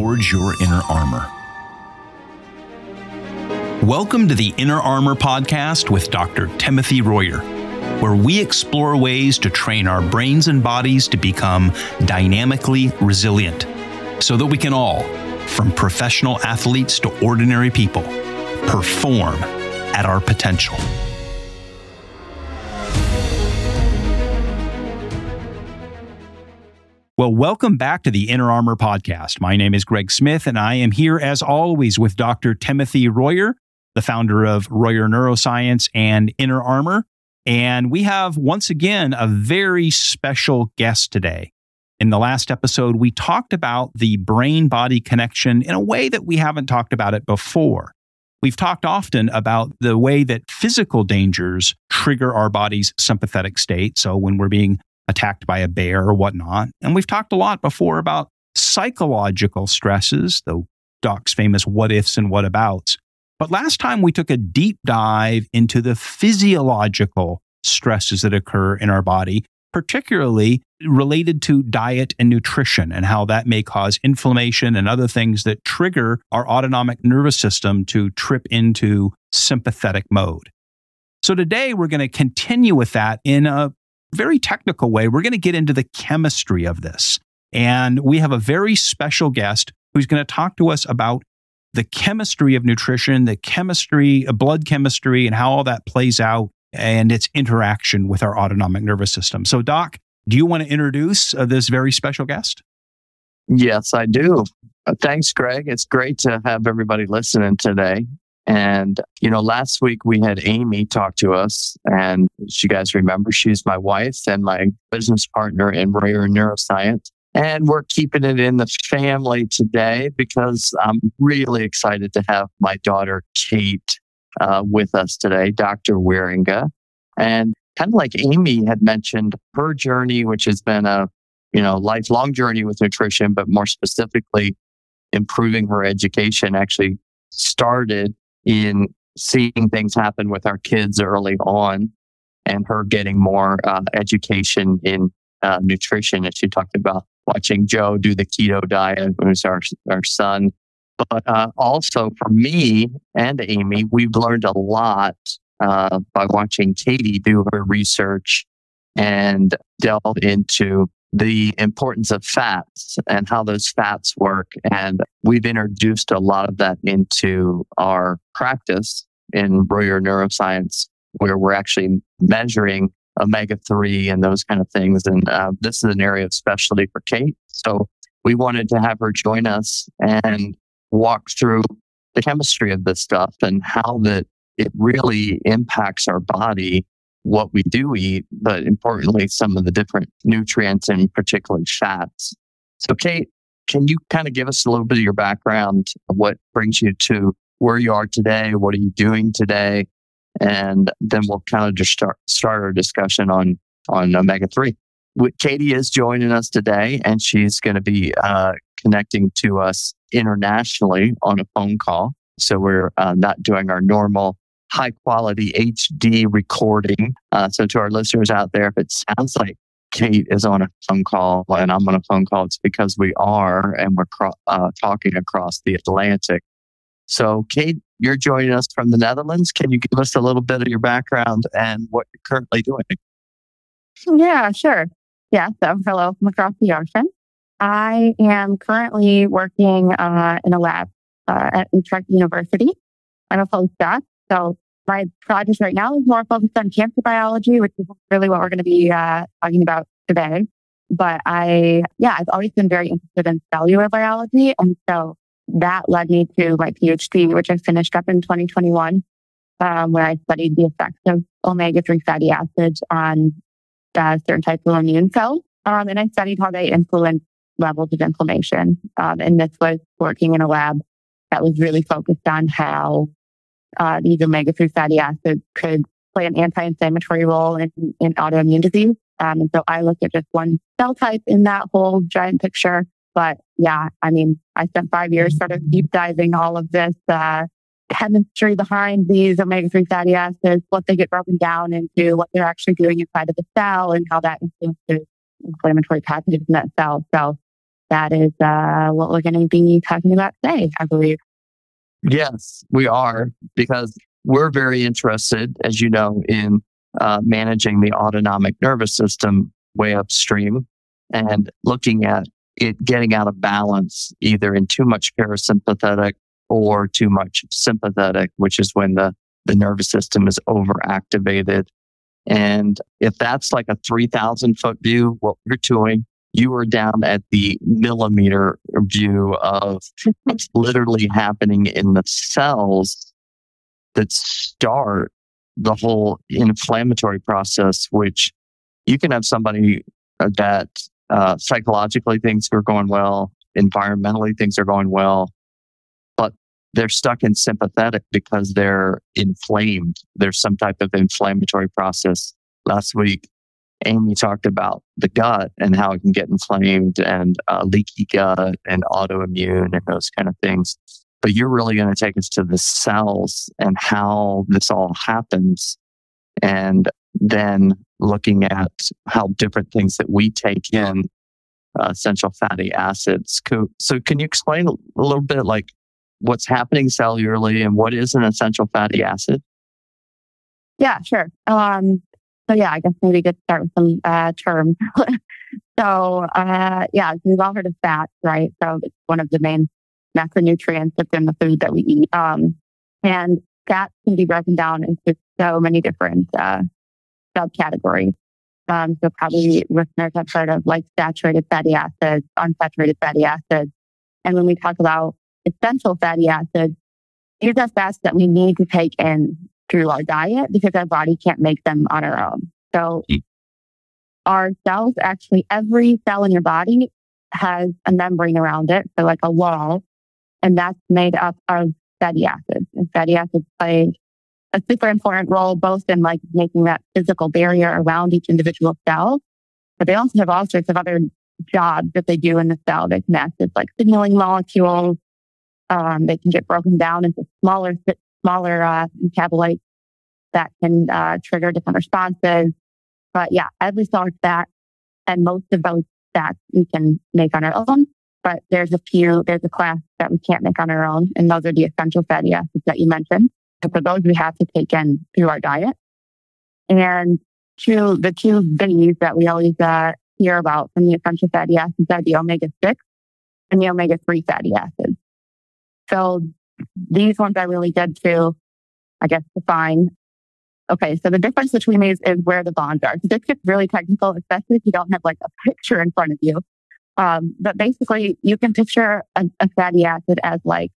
forge your inner armor. Welcome to the Inner Armor Podcast with Dr. Timothy Royer, where we explore ways to train our brains and bodies to become dynamically resilient so that we can all, from professional athletes to ordinary people, perform at our potential. Well, welcome back to the Inner Armor Podcast. My name is Greg Smith, and I am here as always with Dr. Timothy Royer, the founder of Royer Neuroscience and Inner Armor. And we have once again a very special guest today. In the last episode, we talked about the brain body connection in a way that we haven't talked about it before. We've talked often about the way that physical dangers trigger our body's sympathetic state. So when we're being attacked by a bear or whatnot. And we've talked a lot before about psychological stresses, the Doc's famous what ifs and what abouts. But last time we took a deep dive into the physiological stresses that occur in our body, particularly related to diet and nutrition and how that may cause inflammation and other things that trigger our autonomic nervous system to trip into sympathetic mode. So today we're going to continue with that in a very technical way, we're going to get into the chemistry of this. And we have a very special guest who's going to talk to us about the chemistry of nutrition, the chemistry, uh, blood chemistry, and how all that plays out and its interaction with our autonomic nervous system. So, Doc, do you want to introduce uh, this very special guest? Yes, I do. Uh, thanks, Greg. It's great to have everybody listening today. And, you know, last week we had Amy talk to us, and you guys remember she's my wife and my business partner in Royer Neuroscience. And we're keeping it in the family today because I'm really excited to have my daughter, Kate, uh, with us today, Dr. Wierenga. And kind of like Amy had mentioned, her journey, which has been a, you know, lifelong journey with nutrition, but more specifically, improving her education actually started in seeing things happen with our kids early on and her getting more uh, education in uh, nutrition. And she talked about watching Joe do the keto diet, who's our, our son. But uh, also for me and Amy, we've learned a lot uh, by watching Katie do her research and delve into the importance of fats and how those fats work. And we've introduced a lot of that into our practice in Royer Neuroscience, where we're actually measuring omega 3 and those kind of things. And uh, this is an area of specialty for Kate. So we wanted to have her join us and walk through the chemistry of this stuff and how that it really impacts our body what we do eat, but importantly, some of the different nutrients and particularly fats. So, Kate, can you kind of give us a little bit of your background what brings you to where you are today? What are you doing today? And then we'll kind of just start, start our discussion on, on omega 3. Katie is joining us today, and she's going to be uh, connecting to us internationally on a phone call. So we're uh, not doing our normal high quality HD recording. Uh, so to our listeners out there, if it sounds like Kate is on a phone call and I'm on a phone call, it's because we are and we're cro- uh, talking across the Atlantic. So, Kate, you're joining us from the Netherlands. Can you give us a little bit of your background and what you're currently doing? Yeah, sure. Yeah, so hello from across the ocean. I am currently working uh, in a lab uh, at Utrecht University. I'm a postdoc, so my project right now is more focused on cancer biology, which is really what we're going to be uh, talking about today. But I, yeah, I've always been very interested in cellular biology. And so that led me to my PhD, which I finished up in 2021, um, where I studied the effects of omega-3 fatty acids on uh, certain types of immune cells. Um, and I studied how they influence levels of inflammation. Um, and this was working in a lab that was really focused on how uh, these omega-3 fatty acids could play an anti-inflammatory role in, in autoimmune disease. Um, and so I looked at just one cell type in that whole giant picture. But yeah, I mean, I spent five years sort of deep diving all of this uh, chemistry behind these omega-3 fatty acids, what they get broken down into, what they're actually doing inside of the cell, and how that influences inflammatory pathogens in that cell. So that is uh, what we're going to be talking about today, I believe. Yes, we are, because we're very interested, as you know, in uh, managing the autonomic nervous system way upstream and looking at it getting out of balance, either in too much parasympathetic or too much sympathetic, which is when the, the nervous system is overactivated. And if that's like a 3000 foot view, what we're doing, you are down at the millimeter view of what's literally happening in the cells that start the whole inflammatory process, which you can have somebody that uh, psychologically things are going well, environmentally things are going well, but they're stuck in sympathetic because they're inflamed. There's some type of inflammatory process. Last week, Amy talked about the gut and how it can get inflamed and uh, leaky gut and autoimmune and those kind of things. But you're really going to take us to the cells and how this all happens. And then looking at how different things that we take in uh, essential fatty acids. So, can you explain a little bit like what's happening cellularly and what is an essential fatty acid? Yeah, sure. Um, so yeah, I guess maybe could start with some uh, terms. so uh, yeah, we've all heard of fats, right? So it's one of the main macronutrients within the food that we eat. Um, and fats can be broken down into so many different uh, subcategories. Um, so probably listeners have heard of like saturated fatty acids, unsaturated fatty acids. And when we talk about essential fatty acids, these are fats that we need to take in through our diet because our body can't make them on our own. So mm. our cells actually, every cell in your body has a membrane around it. So like a wall, and that's made up of fatty acids and fatty acids play a super important role both in like making that physical barrier around each individual cell, but they also have all sorts of other jobs that they do in the cell. They can act as like signaling molecules. Um, they can get broken down into smaller, smaller uh, metabolites that can uh, trigger different responses. But yeah, every cell is fat, and most of those fats we can make on our own. But there's a few, there's a class that we can't make on our own, and those are the essential fatty acids that you mentioned. And for those, we have to take in through our diet. And two, the two biggies that we always uh, hear about from the essential fatty acids are the omega 6 and the omega 3 fatty acids. So these ones I really did to, I guess, define. Okay, so the difference between these is where the bonds are. So this gets really technical, especially if you don't have like a picture in front of you. Um, but basically, you can picture a, a fatty acid as like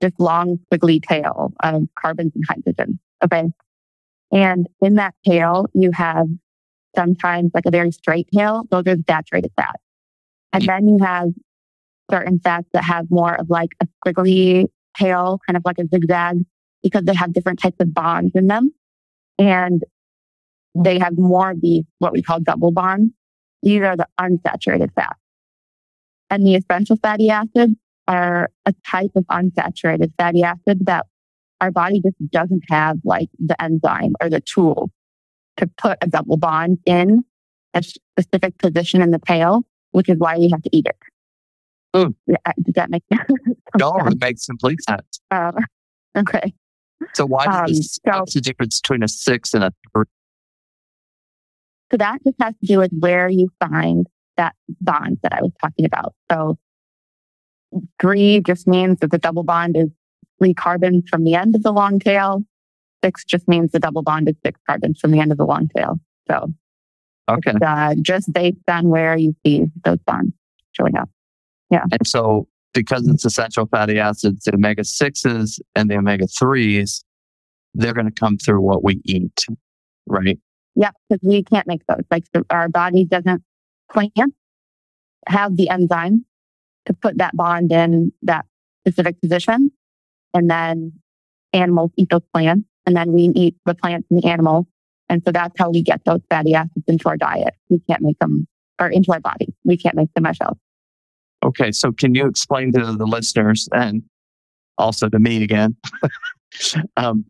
this long squiggly tail of carbons and hydrogen. Okay. And in that tail, you have sometimes like a very straight tail. Those are saturated fats. And then you have certain fats that have more of like a squiggly tail, kind of like a zigzag, because they have different types of bonds in them. And they have more of these, what we call double bonds. These are the unsaturated fats. And the essential fatty acids are a type of unsaturated fatty acid that our body just doesn't have like the enzyme or the tool to put a double bond in a specific position in the tail, which is why we have to eat it. Mm. Does that make sense? no, it makes complete sense. Uh, okay. So why um, this, so, what's the difference between a six and a three? So that just has to do with where you find that bond that I was talking about. So Three just means that the double bond is three carbons from the end of the long tail. Six just means the double bond is six carbons from the end of the long tail. So, okay, uh, just based on where you see those bonds showing up. Yeah. And so, because it's essential fatty acids, the omega sixes and the omega threes, they're going to come through what we eat, right? Yeah, because we can't make those. Like our body doesn't plant have the enzyme to put that bond in that specific position. And then animals eat those plants and then we eat the plants and the animals. And so that's how we get those fatty acids into our diet. We can't make them or into our body. We can't make them ourselves. Okay. So can you explain to the listeners and also to me again, um,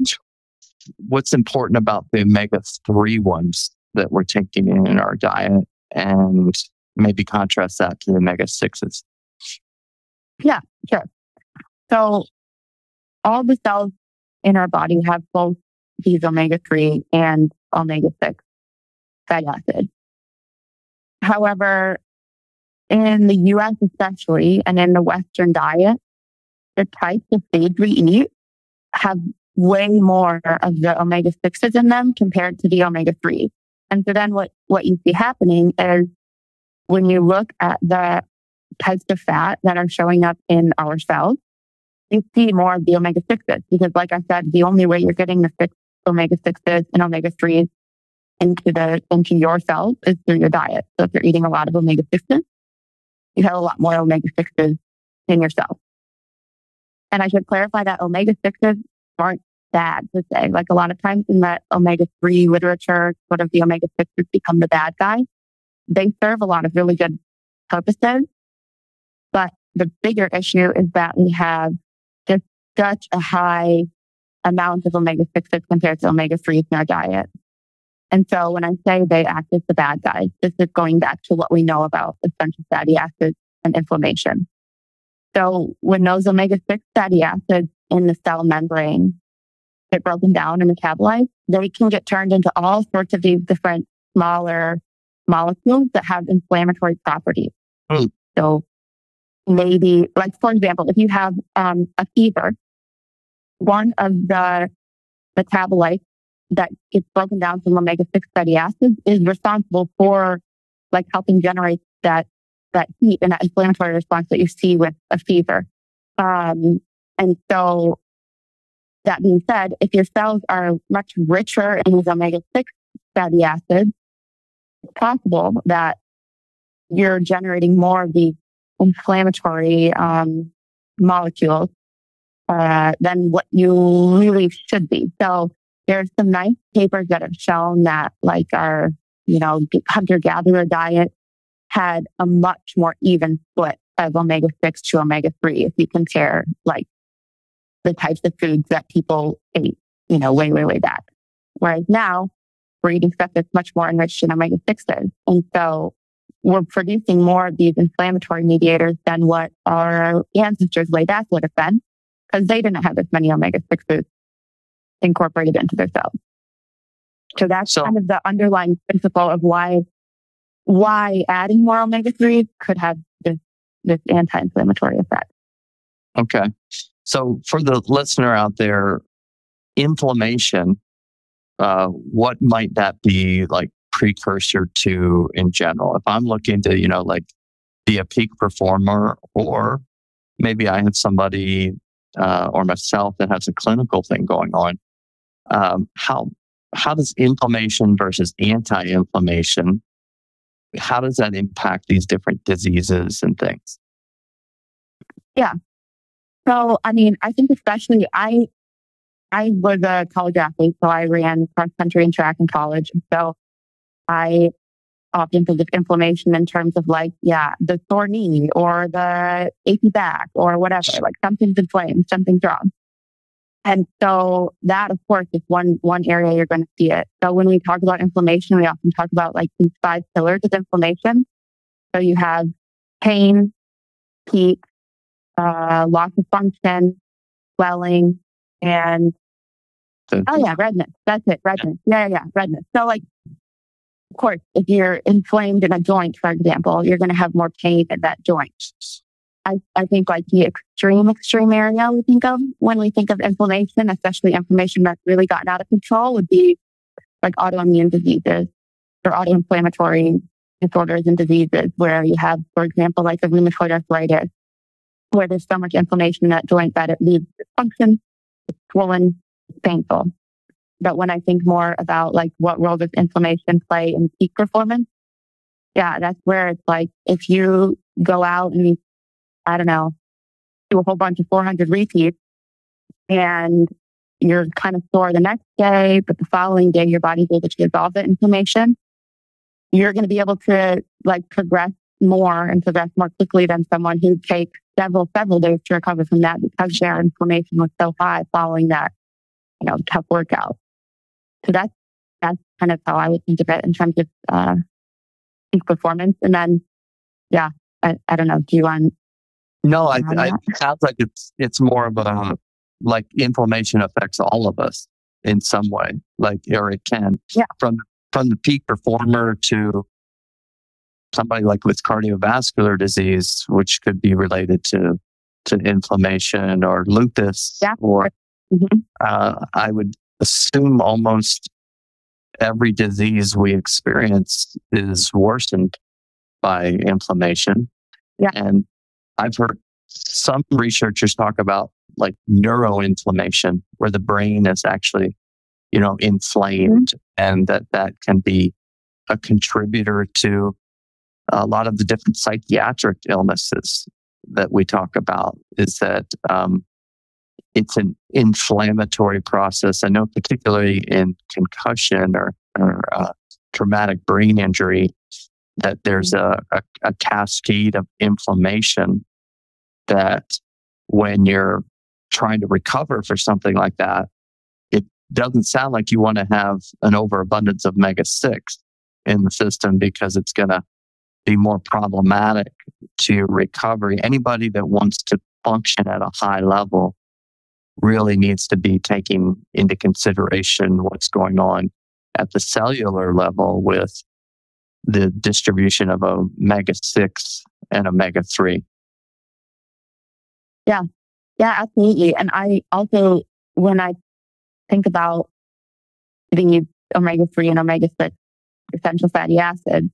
what's important about the omega 3 ones that we're taking in our diet and maybe contrast that to the omega 6s? Yeah, sure. So all the cells in our body have both these omega 3 and omega 6 fatty acids. However, in the US especially, and in the Western diet, the types of foods we eat have way more of the omega 6s in them compared to the omega 3. And so then what, what you see happening is when you look at the types of fat that are showing up in our cells, you see more of the omega 6s because like I said, the only way you're getting the six omega 6s and omega 3s into the, into your cells is through your diet. So if you're eating a lot of omega 6s, you have a lot more omega 6s in yourself. And I should clarify that omega 6s aren't bad to say. Like a lot of times in that omega 3 literature, sort of the omega 6s become the bad guy. They serve a lot of really good purposes. But the bigger issue is that we have just such a high amount of omega 6s compared to omega 3s in our diet. And so when I say they act as the bad guys, this is going back to what we know about essential fatty acids and inflammation. So when those omega 6 fatty acids in the cell membrane get broken down and metabolized, they can get turned into all sorts of these different smaller molecules that have inflammatory properties. Mm. So maybe, like for example, if you have um, a fever, one of the metabolites that gets broken down from omega six fatty acids is responsible for like helping generate that that heat and that inflammatory response that you see with a fever. Um, and so that being said, if your cells are much richer in these omega 6 fatty acids, it's possible that you're generating more of these inflammatory um, molecules uh, than what you really should be. So there's some nice papers that have shown that like our, you know, hunter gatherer diet had a much more even split of omega 6 to omega 3 if you compare like the types of foods that people ate, you know, way, way, way back. Whereas now we're eating stuff that's much more enriched in omega 6s. And so we're producing more of these inflammatory mediators than what our ancestors way back would have been because they didn't have as many omega 6s incorporated into their cells. So that's so, kind of the underlying principle of why why adding more omega 3 could have this, this anti-inflammatory effect. Okay. So for the listener out there, inflammation, uh, what might that be like precursor to in general? If I'm looking to, you know, like be a peak performer or maybe I have somebody uh, or myself that has a clinical thing going on, um, how how does inflammation versus anti-inflammation how does that impact these different diseases and things? Yeah. So, I mean, I think especially I, I was a college athlete, so I ran cross country and track in college. So I often think of inflammation in terms of like, yeah, the sore knee or the achy back or whatever, like something's inflamed, something's wrong. And so that, of course, is one, one area you're going to see it. So when we talk about inflammation, we often talk about like these five pillars of inflammation. So you have pain, heat, uh, loss of function, swelling, and oh yeah, redness. That's it, redness. Yeah, yeah, yeah, redness. So like, of course, if you're inflamed in a joint, for example, you're going to have more pain in that joint. I, I think like the extreme, extreme area we think of when we think of inflammation, especially inflammation that's really gotten out of control would be like autoimmune diseases or autoinflammatory disorders and diseases where you have, for example, like a rheumatoid arthritis where there's so much inflammation in that joint that it leaves dysfunction, it's swollen, it's painful. But when I think more about like what role does inflammation play in peak performance, yeah, that's where it's like if you go out and you, I don't know, do a whole bunch of 400 repeats and you're kind of sore the next day, but the following day your body's able to dissolve the inflammation, you're going to be able to like progress more and progress more quickly than someone who takes several, several days to recover from that because their inflammation was so high following that, you know, tough workout. So that's, that's kind of how I would think of it in terms of, uh, peak performance. And then, yeah, I, I don't know. Do you want No, I, I, it sounds like it's it's more of a like inflammation affects all of us in some way, like or it can. Yeah. From from the peak performer to somebody like with cardiovascular disease, which could be related to to inflammation or lupus, Yeah. or Mhm. uh, I would assume almost every disease we experience is worsened by inflammation. Yeah. And I've heard some researchers talk about like neuroinflammation, where the brain is actually, you know, inflamed and that that can be a contributor to a lot of the different psychiatric illnesses that we talk about is that um, it's an inflammatory process. I know, particularly in concussion or, or uh, traumatic brain injury, that there's a, a, a cascade of inflammation that when you're trying to recover for something like that, it doesn't sound like you want to have an overabundance of omega 6 in the system because it's going to be more problematic to recovery. Anybody that wants to function at a high level really needs to be taking into consideration what's going on at the cellular level with the distribution of omega 6 and omega 3. Yeah, Yeah, absolutely. And I also, when I think about the omega 3 and omega 6 essential fatty acids,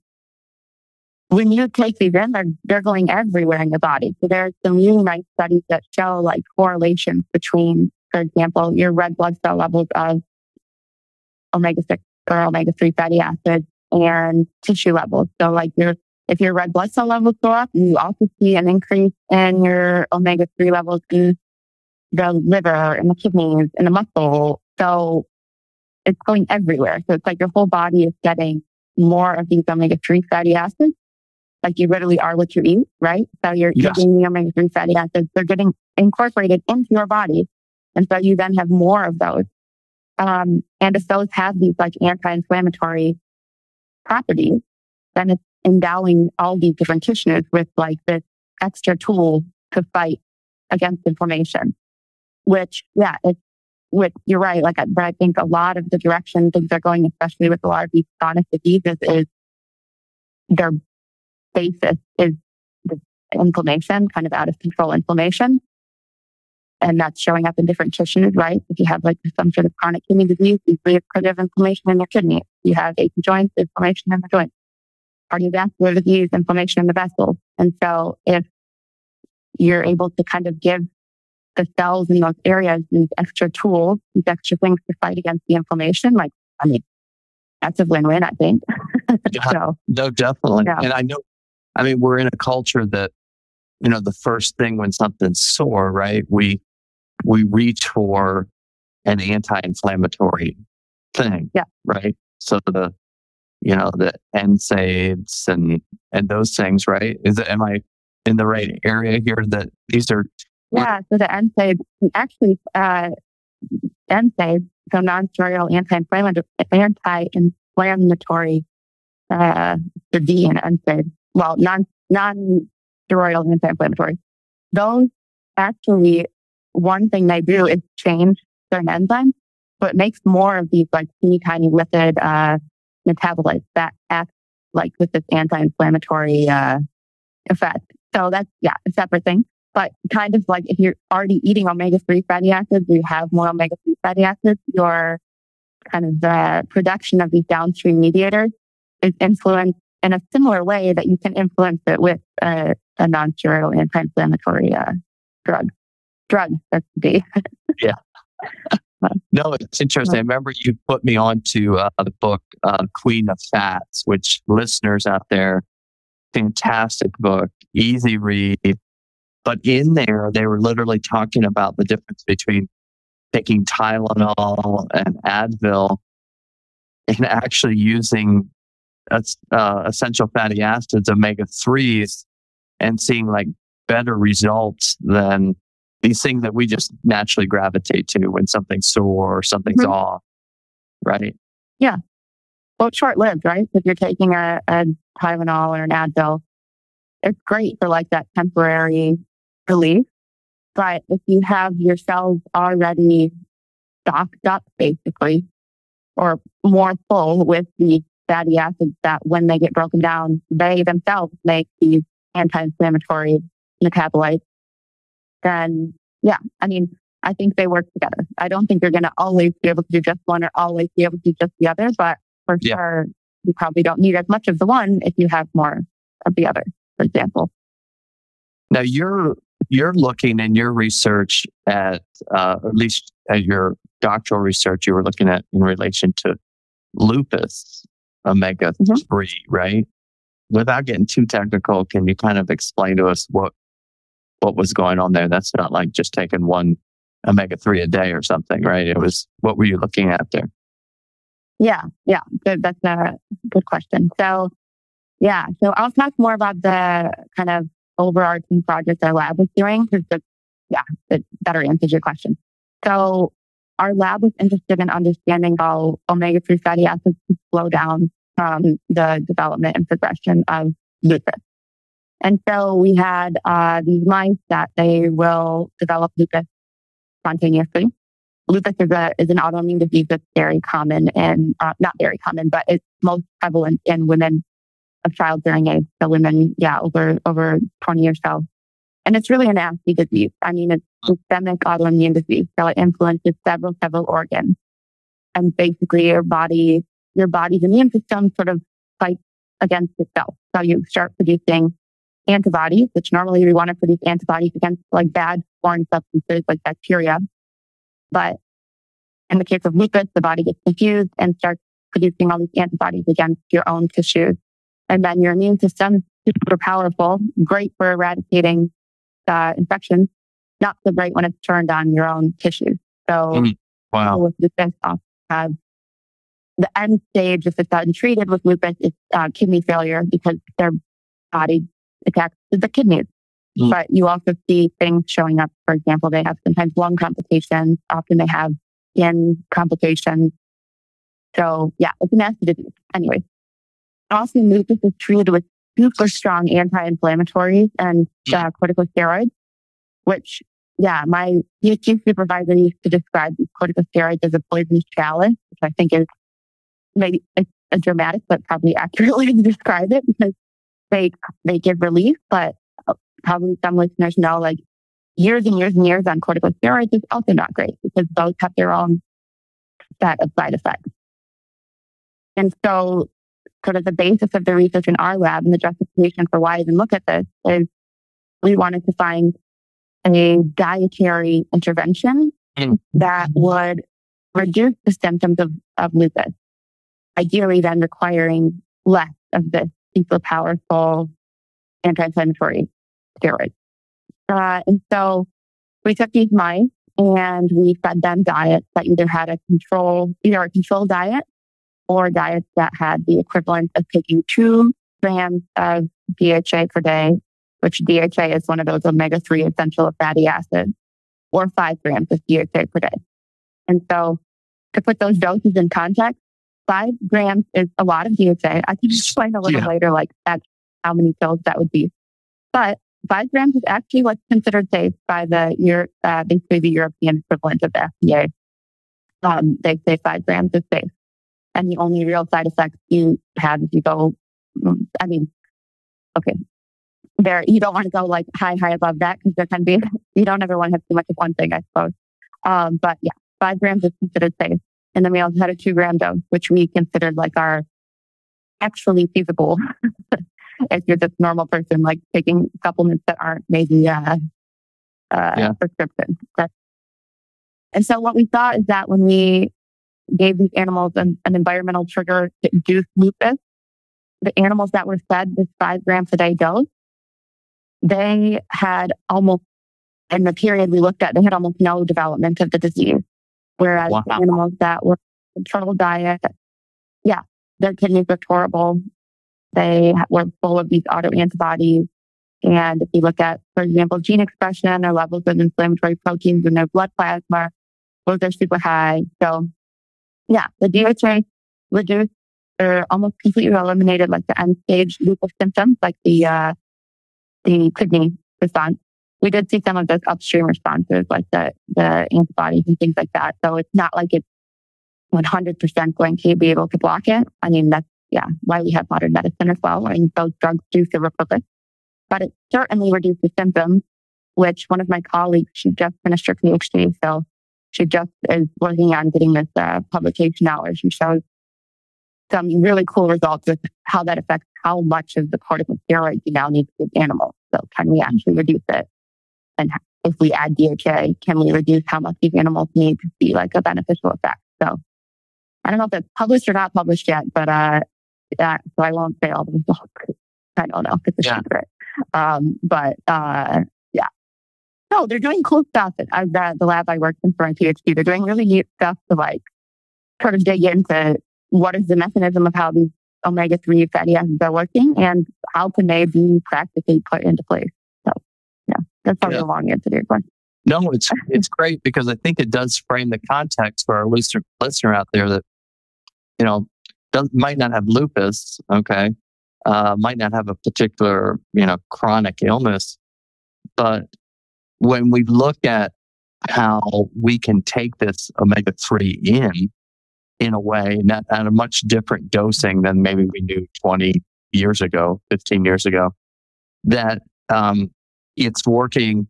when you take these in, they're, they're going everywhere in your body. So there's some really nice studies that show like correlations between, for example, your red blood cell levels of omega 6 or omega 3 fatty acids and tissue levels. So like your if your red blood cell levels go up, you also see an increase in your omega 3 levels in the liver and the kidneys and the muscle. So it's going everywhere. So it's like your whole body is getting more of these omega 3 fatty acids. Like you literally are what you eat, right? So you're Yes. getting the omega 3 fatty acids. They're getting incorporated into your body. And so you then have more of those. Um, and if those have these like anti-inflammatory properties, then it's endowing all these different tissues with like this extra tool to fight against inflammation. Which, yeah, it's with you're right. Like, but I think a lot of the direction things are going, especially with a lot of these chronic diseases, is their basis is the inflammation, kind of out of control inflammation. And that's showing up in different tissues, right? If you have like some sort of chronic kidney disease, because of inflammation in your kidney. You have achy joints, inflammation in the joints cardiovascular disease, inflammation in the vessels. And so if you're able to kind of give the cells in those areas these extra tools, these extra things to fight against the inflammation, like, I mean, that's a win-win, I think. Yeah. so, No, definitely. Yeah. And I know, I mean, we're in a culture that, you know, the first thing when something's sore, right? We, we reach for an anti-inflammatory thing. Yeah. Right. So the, you know, the NSAIDs and, and those things, right? Is it, am I in the right area here that these are, yeah, so the NSAID, actually, uh, NSAID, so non-steroidal anti-inflammatory, uh, the D in NSAID, well, non, non-steroidal anti-inflammatory. Those actually, one thing they do is change certain enzymes, so it makes more of these like teeny tiny lipid, uh, metabolites that act like with this anti-inflammatory, uh, effect. So that's, yeah, a separate thing. But kind of like if you're already eating omega 3 fatty acids, you have more omega 3 fatty acids, your kind of the production of these downstream mediators is influenced in a similar way that you can influence it with a, a non-steroidal anti-inflammatory uh, drug. Drug, that's the D. no, it's interesting. I remember you put me on to uh, the book, uh, Queen of Fats, which listeners out there, fantastic book, easy read. But in there, they were literally talking about the difference between taking Tylenol and Advil and actually using uh, uh, essential fatty acids, omega 3s, and seeing like better results than these things that we just naturally gravitate to when something's sore or something's Mhm. off. Right. Yeah. Well, it's short lived, right? If you're taking a, a Tylenol or an Advil, it's great for like that temporary relief. But if you have your cells already stocked up, basically, or more full with the fatty acids that when they get broken down, they themselves make these anti-inflammatory metabolites, then yeah, I mean, I think they work together. I don't think you're going to always be able to do just one or always be able to do just the other, but for yeah. sure, you probably don't need as much of the one if you have more of the other, for example. Now you're you're looking in your research at uh, at least at your doctoral research you were looking at in relation to lupus omega mm-hmm. 3 mm-hmm. right without getting too technical can you kind of explain to us what what was going on there. That's not like just taking one omega 3 a day or something right? It was what were you looking at there? Yeah yeah good that's a good question. So yeah so i'll talk more about the kind of overarching project our lab was doing because yeah it better answers your question. So our lab was interested in understanding how omega-3 fatty acids slow down um, the development and progression of lupus. And so we had uh, these mice that they will develop lupus spontaneously. Lupus is, a, is an autoimmune disease that's very common and uh, not very common, but it's most prevalent in women of childbearing age. So women, yeah, over over 20 years so. And it's really a nasty disease. I mean, it's systemic autoimmune disease. So it influences several, several organs. And basically your body, your body's immune system sort of fights against itself. So you start producing antibodies, which normally we want to produce antibodies against like bad foreign substances like bacteria. But in the case of lupus, the body gets confused and starts producing all these antibodies against your own tissues. And then your immune system, is super powerful, great for eradicating uh, infections, not so great when it's turned on your own tissues. So, mm, wow. with lupus, have the end stage, if it's untreated with lupus, is uh, kidney failure because their body attacks to the kidneys. Mm. But you also see things showing up. For example, they have sometimes lung complications. Often they have skin complications. So yeah, it's a nasty disease. Anyway, often lupus is treated with super strong anti-inflammatories and mm. uh, corticosteroids, which, yeah, my PhD supervisor used to describe these corticosteroids as a poisonous chalice, which I think is maybe a, a dramatic, but probably accurately to describe it because they, they give relief, but uh, probably some listeners know like years and years and years on corticosteroids is also not great because those have their own set of side effects. And so sort of the basis of the research in our lab and the justification for why I even look at this is we wanted to find a dietary intervention mm. that would reduce the symptoms of, of lupus, ideally then requiring less of this super powerful anti-inflammatory steroids. Uh, and so we took these mice and we fed them diets that either had a control, either a control diet or diets that had the equivalent of taking two grams of DHA per day, which DHA is one of those omega 3 essential fatty acids, or five grams of DHA per day. And so to put those doses in context, five grams is a lot of DHA. I can explain a little yeah. later, like at how many pills that would be. But five grams is actually what's considered safe by the Euro, uh, basically the European equivalent of the FDA. Um, they say five grams is safe. And the only real side effects you have if you go, I mean, okay, there, you don't want to go like high, high above that because there can be, you don't ever want to have too much of one thing, I suppose. Um, but yeah, five grams is considered safe. And then we also had a two gram dose, which we considered like our actually feasible if you're just normal person, like taking supplements that aren't maybe uh, uh, yeah. prescription. and so what we thought is that when we gave these animals an, an environmental trigger to induce lupus. The animals that were fed this five grams a day dose, they had almost, in the period we looked at, they had almost no development of the disease. Whereas wow. animals that were control diet, yeah, their kidneys looked horrible. They were full of these autoantibodies. And if you look at, for example, gene expression or levels of inflammatory proteins in their blood plasma, those are super high. So yeah, the DHA reduced or almost completely eliminated like the end stage lupus symptoms, like the uh, the kidney response. We did see some of those upstream responses, like the, the antibodies and things like that. So it's not like it's 100% going to be able to block it. I mean, that's, yeah, why we have modern medicine as well. I mean, those drugs do serve a purpose, but it certainly reduces symptoms, which one of my colleagues, she just finished her PhD. So she just is working on getting this uh, publication out where she shows some really cool results with how that affects how much of the corticosteroid you now need to give animals. So can we actually reduce it? And if we add DHA, can we reduce how much these animals need to see like a beneficial effect? So I don't know if it's published or not published yet, but uh, so I won't say all the results. I don't know if it's a yeah. secret. Um, but uh, yeah, no, they're doing cool stuff at the, the lab I worked in for my PhD. They're doing really neat stuff to like sort of dig into what is the mechanism of how these omega three fatty acids are working, and how can they be practically put into place. That's probably yeah. a long answer to your question. No, it's it's great because I think it does frame the context for our listener listener out there that you know, does, might not have lupus, okay, uh, might not have a particular, you know, chronic illness. But when we look at how we can take this omega 3 in, in a way, not at a much different dosing than maybe we knew 20 years ago, 15 years ago, that um, it's working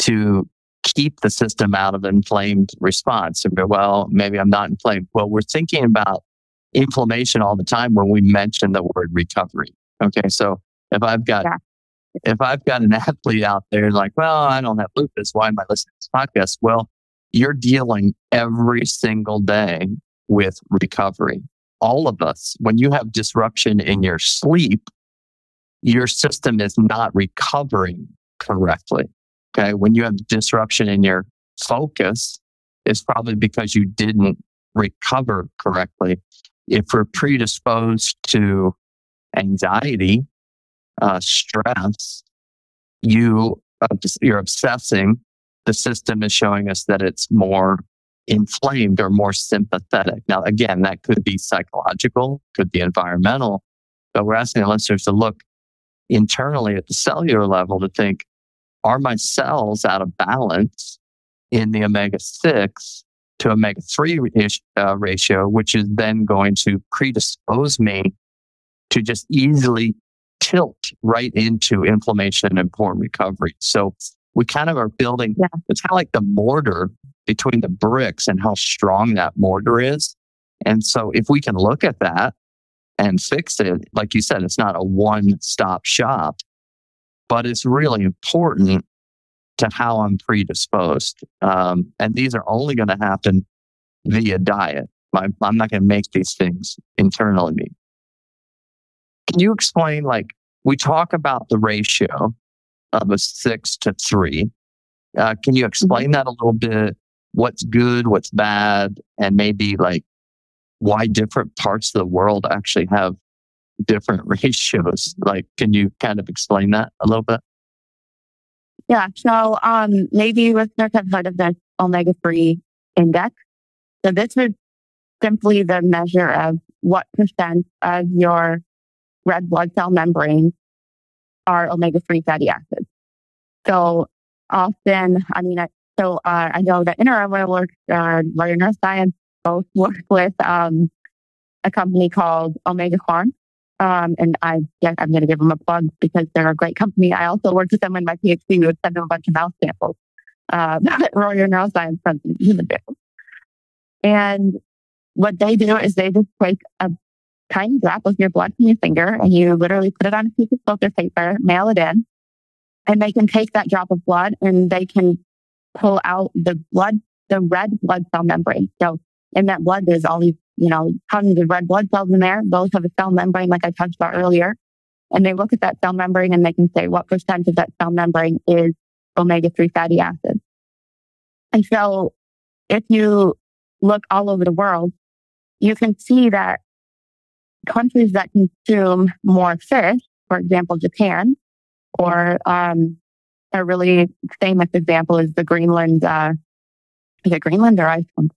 to keep the system out of inflamed response. And well, maybe I'm not inflamed. Well, we're thinking about inflammation all the time when we mention the word recovery. Okay. So if I've got, yeah. if I've got an athlete out there like, well, I don't have lupus. Why am I listening to this podcast? Well, you're dealing every single day with recovery. All of us, when you have disruption in your sleep, your system is not recovering correctly. Okay. When you have disruption in your focus, it's probably because you didn't recover correctly if we're predisposed to anxiety, uh, stress, you you're obsessing. The system is showing us that it's more inflamed or more sympathetic. Now, again, that could be psychological, could be environmental, but we're asking the listeners to look internally at the cellular level to think, are my cells out of balance in the omega 6 to omega 3 uh, ratio, which is then going to predispose me to just easily tilt right into inflammation and poor recovery. So we kind of are building, yeah. it's kind of like the mortar between the bricks and how strong that mortar is. And so if we can look at that and fix it, like you said, it's not a one stop shop, but it's really important to how I'm predisposed. Um, and these are only going to happen via diet. I'm, I'm not going to make these things internally. Can you explain, like, we talk about the ratio of a six to three. Uh, can you explain mm-hmm. that a little bit? What's good, what's bad, and maybe like why different parts of the world actually have different ratios? Like, can you kind of explain that a little bit? Yeah. So, um, maybe listeners have heard of the omega 3 index. So this is simply the measure of what percent of your red blood cell membrane are omega 3 fatty acids. So often, I mean, so uh, I know that Inner Armor works, uh, Royer Neuroscience both work with um, a company called Omega Farm. Um, and I I'm going to give them a plug because they're a great company. I also worked with them in my PhD. We would send them a bunch of mouse samples. Uh, Royer Neuroscience sends human samples. And what they do is they just take a tiny drop of your blood from your finger and you literally put it on a piece of filter paper, mail it in, and they can take that drop of blood and they can pull out the blood, the red blood cell membrane. So in that blood, there's all these you know, tons of red blood cells in there. Those have a cell membrane, like I talked about earlier. And they look at that cell membrane and they can say what percent of that cell membrane is omega 3 fatty acids. And so if you look all over the world, you can see that countries that consume more fish, for example, Japan, or um, a really famous example is the Greenland, uh, is it Greenland or Iceland?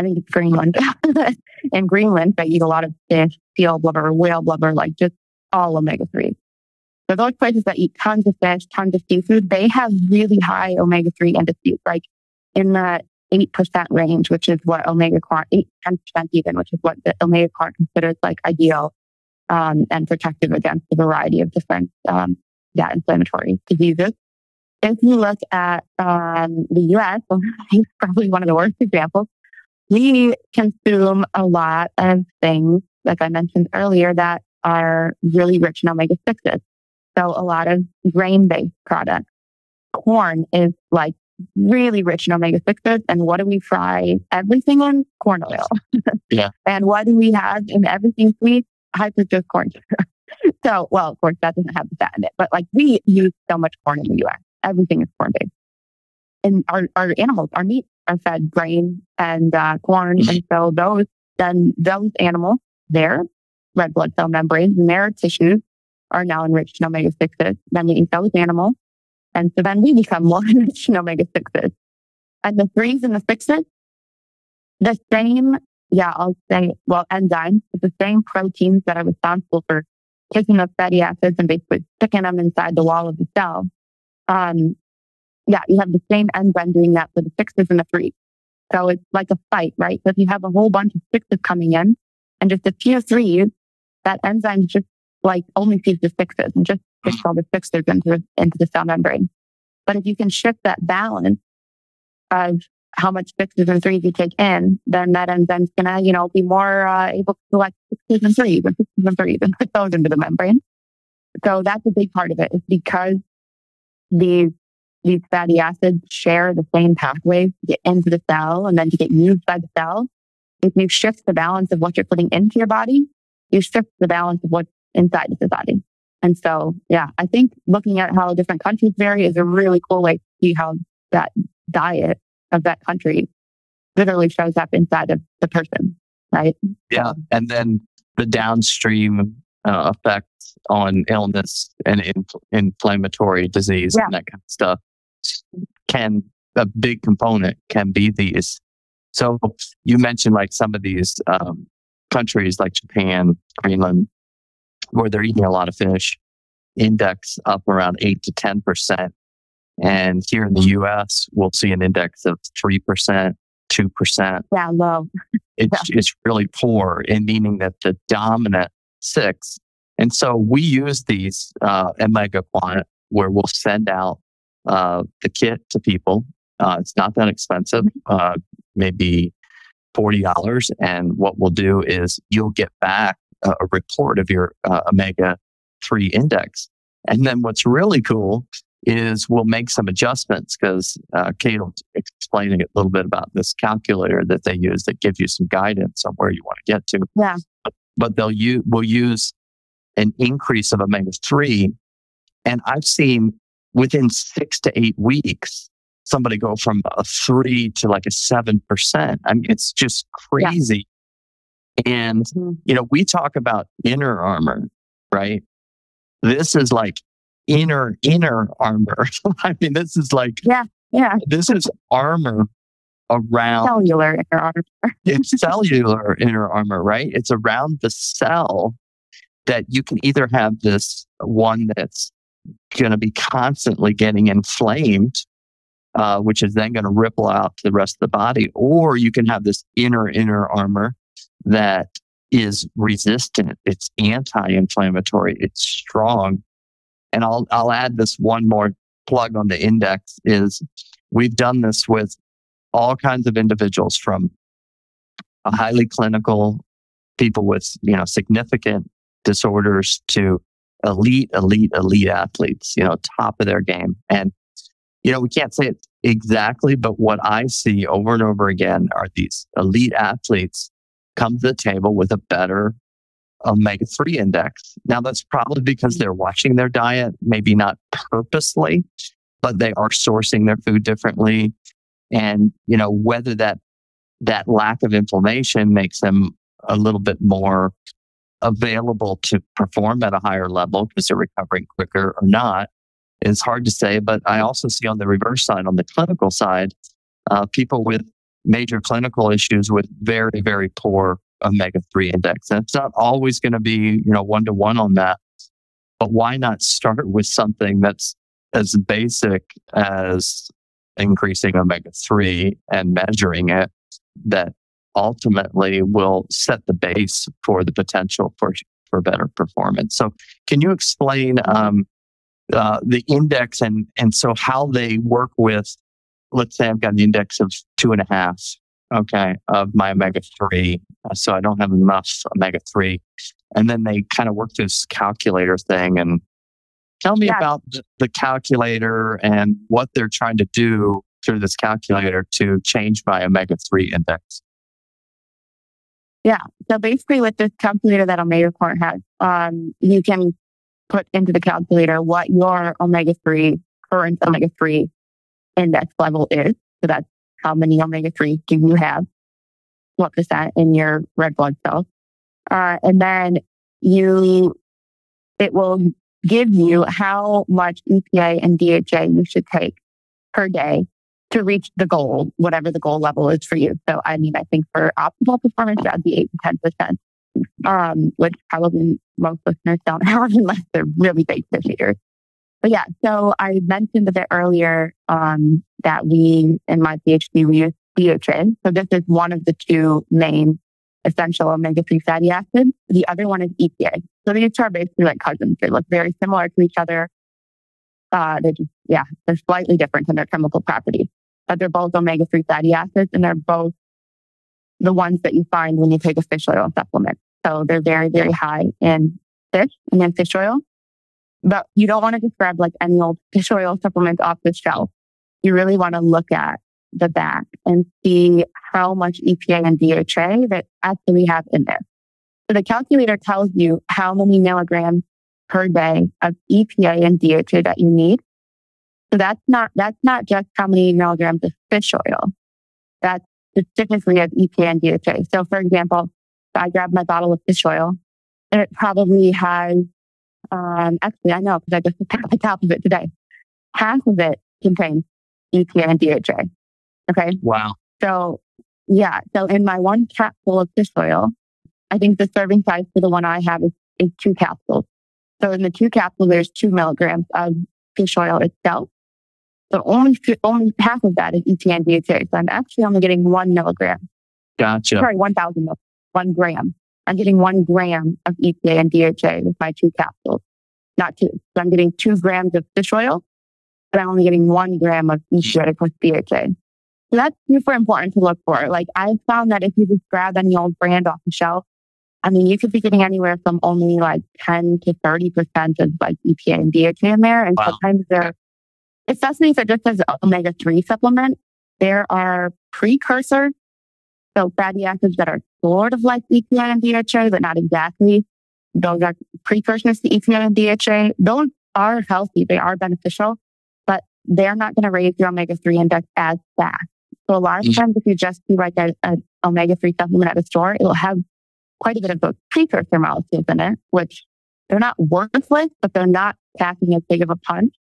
I think it's Greenland. in Greenland, they eat a lot of fish, seal blubber, whale blubber, like just all omega 3. So those places that eat tons of fish, tons of seafood, they have really high omega 3 indices, like in the 8% range, which is what omega core, 8, 10% even, which is what the omega core considers like ideal um, and protective against a variety of different, um, yeah, inflammatory diseases. If you look at um, the US, probably one of the worst examples, we consume a lot of things, like I mentioned earlier, that are really rich in omega 6s. So a lot of grain based products. Corn is like really rich in omega 6s. And what do we fry everything in? Corn oil. yeah. And what do we have in everything sweet? High fructose corn sugar. so, well, of course, that doesn't have the fat in it, but like we use so much corn in the US. Everything is corn based. And our, our animals, our meat are fed grain and uh, corn. Mm-hmm. And so those, then those animals, their red blood cell membranes and their tissues are now enriched in omega 6s. Then we eat those animals. And so then we become more enriched in omega 6s. And the threes and the sixes, the same, yeah, I'll say, well, enzymes, the same proteins that are responsible for taking those fatty acids and basically sticking them inside the wall of the cell. Um, yeah, you have the same enzyme doing that for the sixes and the threes. So it's like a fight, right? So if you have a whole bunch of sixes coming in and just a few threes, that enzyme just like only sees the sixes and just puts all the sixes into, into the cell membrane. But if you can shift that balance of how much sixes and threes you take in, then that enzyme's gonna, you know, be more uh, able to select sixes and threes and sixes and threes and put those into the membrane. So that's a big part of it is because these these fatty acids share the same pathways to get into the cell and then to get used by the cell. If you shift the balance of what you're putting into your body, you shift the balance of what's inside of the body. And so, yeah, I think looking at how different countries vary is a really cool way to see how that diet of that country literally shows up inside of the person, right? Yeah. And then the downstream uh, effects on illness and inf- inflammatory disease yeah. and that kind of stuff can, a big component can be these. So you mentioned like some of these um, countries like Japan, Greenland, where they're eating a lot of fish, index up around 8 to 10%. And here in the US, we'll see an index of 3%, 2%. Yeah, low. It's, yeah. it's really poor in meaning that the dominant six. And so we use these uh, Omega Quant where we'll send out uh, the kit to people. Uh, it's not that expensive, mm-hmm. uh, maybe $40. And what we'll do is you'll get back a, a report of your uh, omega 3 index. And then what's really cool is we'll make some adjustments because uh, Kate will explain a little bit about this calculator that they use that gives you some guidance on where you want to get to. Yeah. But, but they'll use, we'll use an increase of omega 3. And I've seen within six to eight weeks, somebody go from a three to like a 7%. I mean, it's just crazy. Yeah. And, mm-hmm. you know, we talk about inner armor, right? This is like inner, inner armor. I mean, this is like, yeah, yeah. This is armor around cellular inner armor. it's cellular inner armor, right? It's around the cell that you can either have this one that's going to be constantly getting inflamed uh, which is then going to ripple out to the rest of the body. Or you can have this inner, inner armor that is resistant. It's anti-inflammatory. It's strong. And I'll, I'll add this one more plug on the index is we've done this with all kinds of individuals from highly clinical people with, you know, significant disorders to elite, elite, elite athletes, you know, top of their game. And you know, we can't say it exactly, but what I see over and over again are these elite athletes come to the table with a better omega 3 index. Now, that's probably because mm-hmm. they're watching their diet, maybe not purposely, but they are sourcing their food differently. And, you know, whether that, that lack of inflammation makes them a little bit more available to perform at a higher level because they're recovering quicker or not is hard to say, but I also see on the reverse side, on the clinical side, uh, people with major clinical issues with very, very poor omega 3 index. And it's not always going to be, you know, one to one on that. But why not start with something that's as basic as increasing omega 3 and measuring it that ultimately will set the base for the potential for, for better performance. So, can you explain um, uh, the index and, and so how they work with, let's say I've got an index of two and a half, okay, of my omega 3. Uh, so I don't have enough omega 3. And then they kind of work this calculator thing and tell me yeah. about the, the calculator and what they're trying to do through this calculator to change my omega 3 index. Yeah. So basically, with this calculator that Omega Quant has, um, you can put into the calculator what your omega 3, current omega 3 index level is. So that's how many omega 3 do you have, what percent in your red blood cells. Uh, and then you, it will give you how much EPA and DHA you should take per day to reach the goal, whatever the goal level is for you. So, I mean, I think for optimal performance, that'd be eight to 10%, um, which probably most listeners don't have unless they're really big fish eaters. But yeah, so I mentioned a bit earlier, um, that we, in my PhD, we use DHA. So this is one of the two main essential omega-3 fatty acids. The other one is EPA. So these two are basically like cousins. They look very similar to each other. Uh, they just, yeah, they're slightly different in their chemical properties but they're both omega 3 fatty acids and they're both the ones that you find when you take a fish oil supplement. So they're very, very high in fish and in fish oil. But you don't want to just grab like any old fish oil supplement off the shelf. You really want to look at the back and see how much EPA and DHA that actually have in there. So the calculator tells you how many milligrams per day of EPA and DHA that you need so that's not, that's not just how many milligrams of fish oil. That's specifically of EPA and DHA. So for example, I grab my bottle of fish oil and it probably has, um, actually I know because I just at the top of it today. Half of it contains EPA and DHA. Okay. Wow. So yeah. So in my one capsule of fish oil, I think the serving size for the one I have is, is two capsules. So in the two capsules, there's two milligrams of fish oil itself. So only only half of that is EPA and DHA. So I'm actually only getting one milligram. Gotcha. Sorry, 1,000, one gram. I'm getting one gram of EPA and DHA with my two capsules, not two. So I'm getting two grams of fish oil, but I'm only getting one gram of EPA plus DHA. So that's super important to look for. Like I found that if you just grab any old brand off the shelf, I mean, you could be getting anywhere from only like 10 to 30% of like EPA and DHA in there. And wow. sometimes they're especially if it just as omega 3 supplement, there are precursors, so fatty acids that are sort of like EPA and DHA, but not exactly. Those are precursors to EPA and DHA. Those are healthy, they are beneficial, but they're not going to raise your omega 3 index as fast. So a lot of mm. times, if you just see like a, a omega 3 supplement at a store, it'll have quite a bit of those precursor molecules in it, which they're not worthless, but they're not packing as big of a punch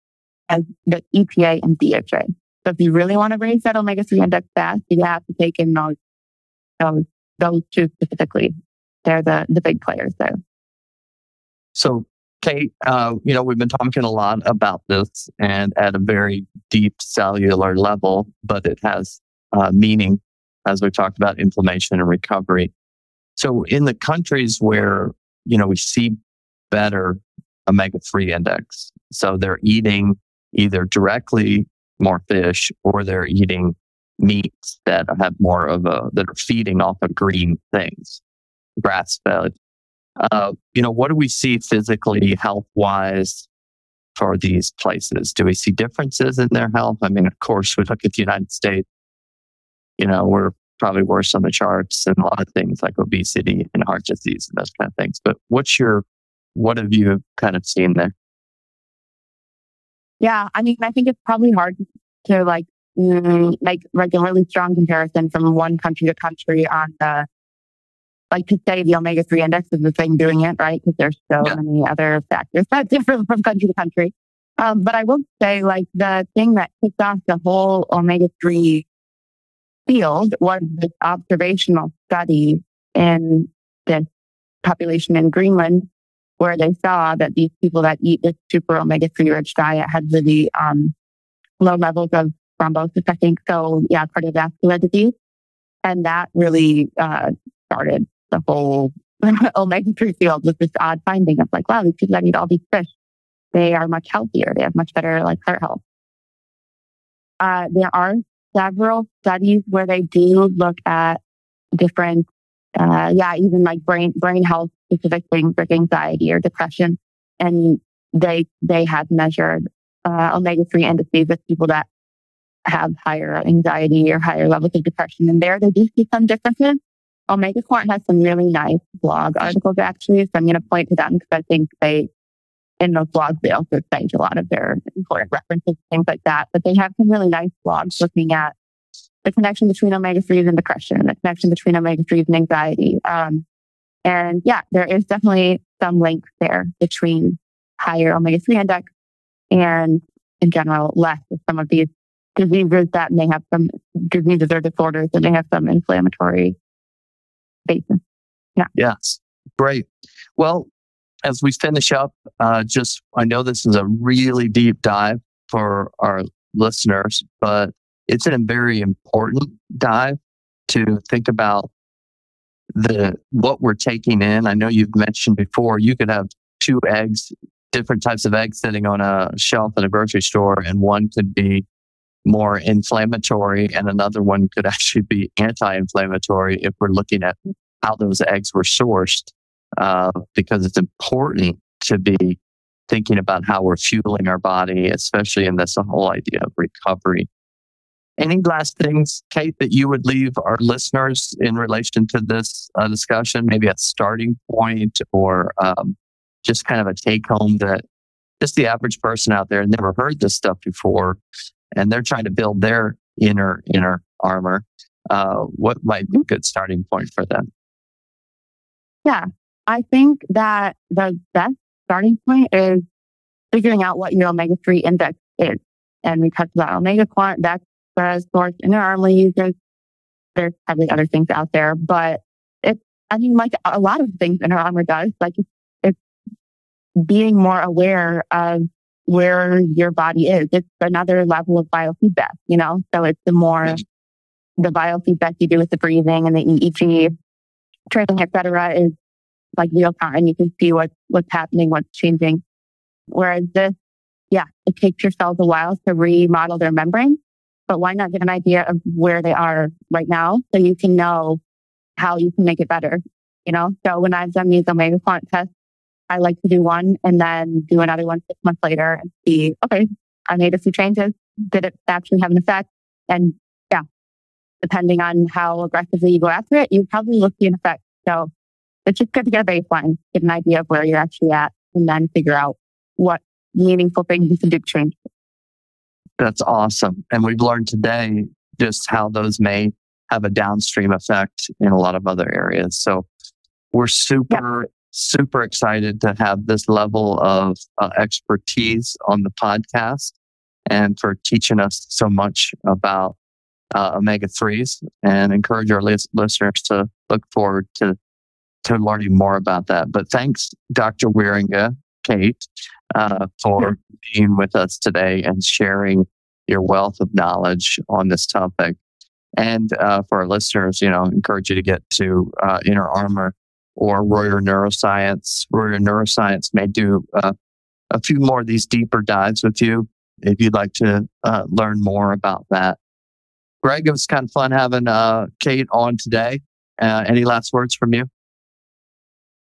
as the EPA and DHA. So if you really want to raise that omega 3 index fast, you have to take in those, those, those two specifically. They're the, the big players there. So, Kate, uh, you know, we've been talking a lot about this and at a very deep cellular level, but it has uh, meaning as we talked about inflammation and recovery. So in the countries where, you know, we see better omega 3 index, so they're eating either directly more fish or they're eating meats that have more of a, that are feeding off of green things, grass fed. Uh, you know, what do we see physically, health wise for these places? Do we see differences in their health? I mean, of course, we look at the United States, you know, we're probably worse on the charts and a lot of things like obesity and heart disease and those kind of things. But what's your, what have you kind of seen there? Yeah, I mean, I think it's probably hard to like mm, make like really strong comparison from one country to country on the like to say the omega three index is the thing doing it, right? Because there's so yeah. many other factors that differ from country to country. Um, but I will say, like the thing that kicked off the whole omega three field was this observational study in this population in Greenland where they saw that these people that eat this super omega 3 rich diet had really um, low levels of thrombosis, I think. So, yeah, cardiovascular disease. And that really uh, started the whole omega 3 field with this odd finding of like, wow, these people that eat all these fish, they are much healthier. They have much better like heart health. Uh, there are several studies where they do look at different, uh, yeah, even like brain, brain health specific things like anxiety or depression. And they, they have measured, uh, omega-3 indices with people that have higher anxiety or higher levels of depression. And there they do see some differences. Omega Quant has some really nice blog articles actually. So I'm going to point to them because I think they, in those blogs, they also cite a lot of their important references, things like that. But they have some really nice blogs looking at the connection between omega 3s and depression, the connection between omega 3s and anxiety. Um, and yeah, there is definitely some link there between higher omega 3 index and in general less of some of these diseases that may have some diseases or disorders that may have some inflammatory basis. Yeah. Yes. Great. Well, as we finish up, uh, just I know this is a really deep dive for our listeners, but it's a very important dive to think about the what we're taking in. I know you've mentioned before you could have two eggs, different types of eggs sitting on a shelf in a grocery store, and one could be more inflammatory and another one could actually be anti-inflammatory if we're looking at how those eggs were sourced uh, because it's important to be thinking about how we're fueling our body, especially in this whole idea of recovery. Any last things, Kate, that you would leave our listeners in relation to this uh, discussion? Maybe a starting point or um, just kind of a take home that just the average person out there never heard this stuff before and they're trying to build their inner inner armor. Uh, what might be a good starting point for them? Yeah, I think that the best starting point is figuring out what your omega 3 index is. And we talked about omega quant, that's the source Inner Armor uses. There's probably other things out there, but it's, I mean, like a lot of things Inner Armor does, like it's, it's being more aware of where your body is. It's another level of biofeedback, you know? So it's the more the biofeedback you do with the breathing and the EEG training, et cetera, is like real time. You can see what, what's happening, what's changing. Whereas this, yeah, it takes your cells a while to remodel their membrane, but why not get an idea of where they are right now so you can know how you can make it better? You know, so when I've done these omega quant tests, I like to do one and then do another one six months later and see, okay, I made a few changes. Did it actually have an effect? And yeah, depending on how aggressively you go after it, you probably will see an effect. So it's just good to get a baseline, get an idea of where you're actually at, and then figure out what meaningful things you can do to change. That's awesome. And we've learned today just how those may have a downstream effect in a lot of other areas. So we're super, yeah. super excited to have this level of uh, expertise on the podcast and for teaching us so much about uh, omega 3s and encourage our lis- listeners to look forward to to learning more about that. But thanks, Dr. Wierenga, Kate, uh, for being with us today and sharing your wealth of knowledge on this topic. And uh, for our listeners, you know, encourage you to get to uh, Inner Armor or Royer Neuroscience. Royer Neuroscience may do uh, a few more of these deeper dives with you if you'd like to uh, learn more about that. Greg, it was kind of fun having uh, Kate on today. any last words from you?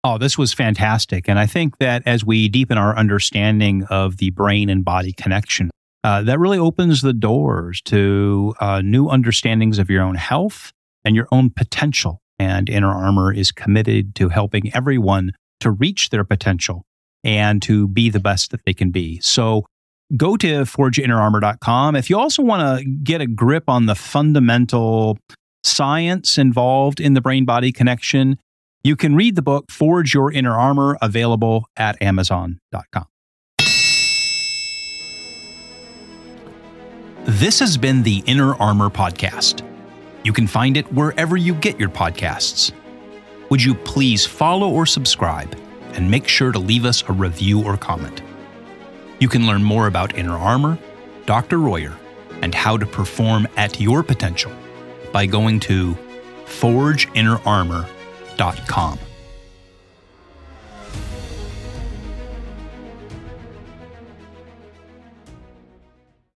Oh, this was fantastic. And I think that as we deepen our understanding of the brain and body connection, uh, that really opens the doors to uh, new understandings of your own health and your own potential. And Inner Armor is committed to helping everyone to reach their potential and to be the best that they can be. So go to forgeinnerarmor.com. If you also want to get a grip on the fundamental science involved in the brain body connection, you can read the book Forge Your Inner Armor, available at Amazon.com. This has been the Inner Armor Podcast. You can find it wherever you get your podcasts. Would you please follow or subscribe? and make sure to leave us a review or comment. You can learn more about Inner Armor, Dr. Royer, and how to perform at your potential by going to forgeinnerarmor.com dot com.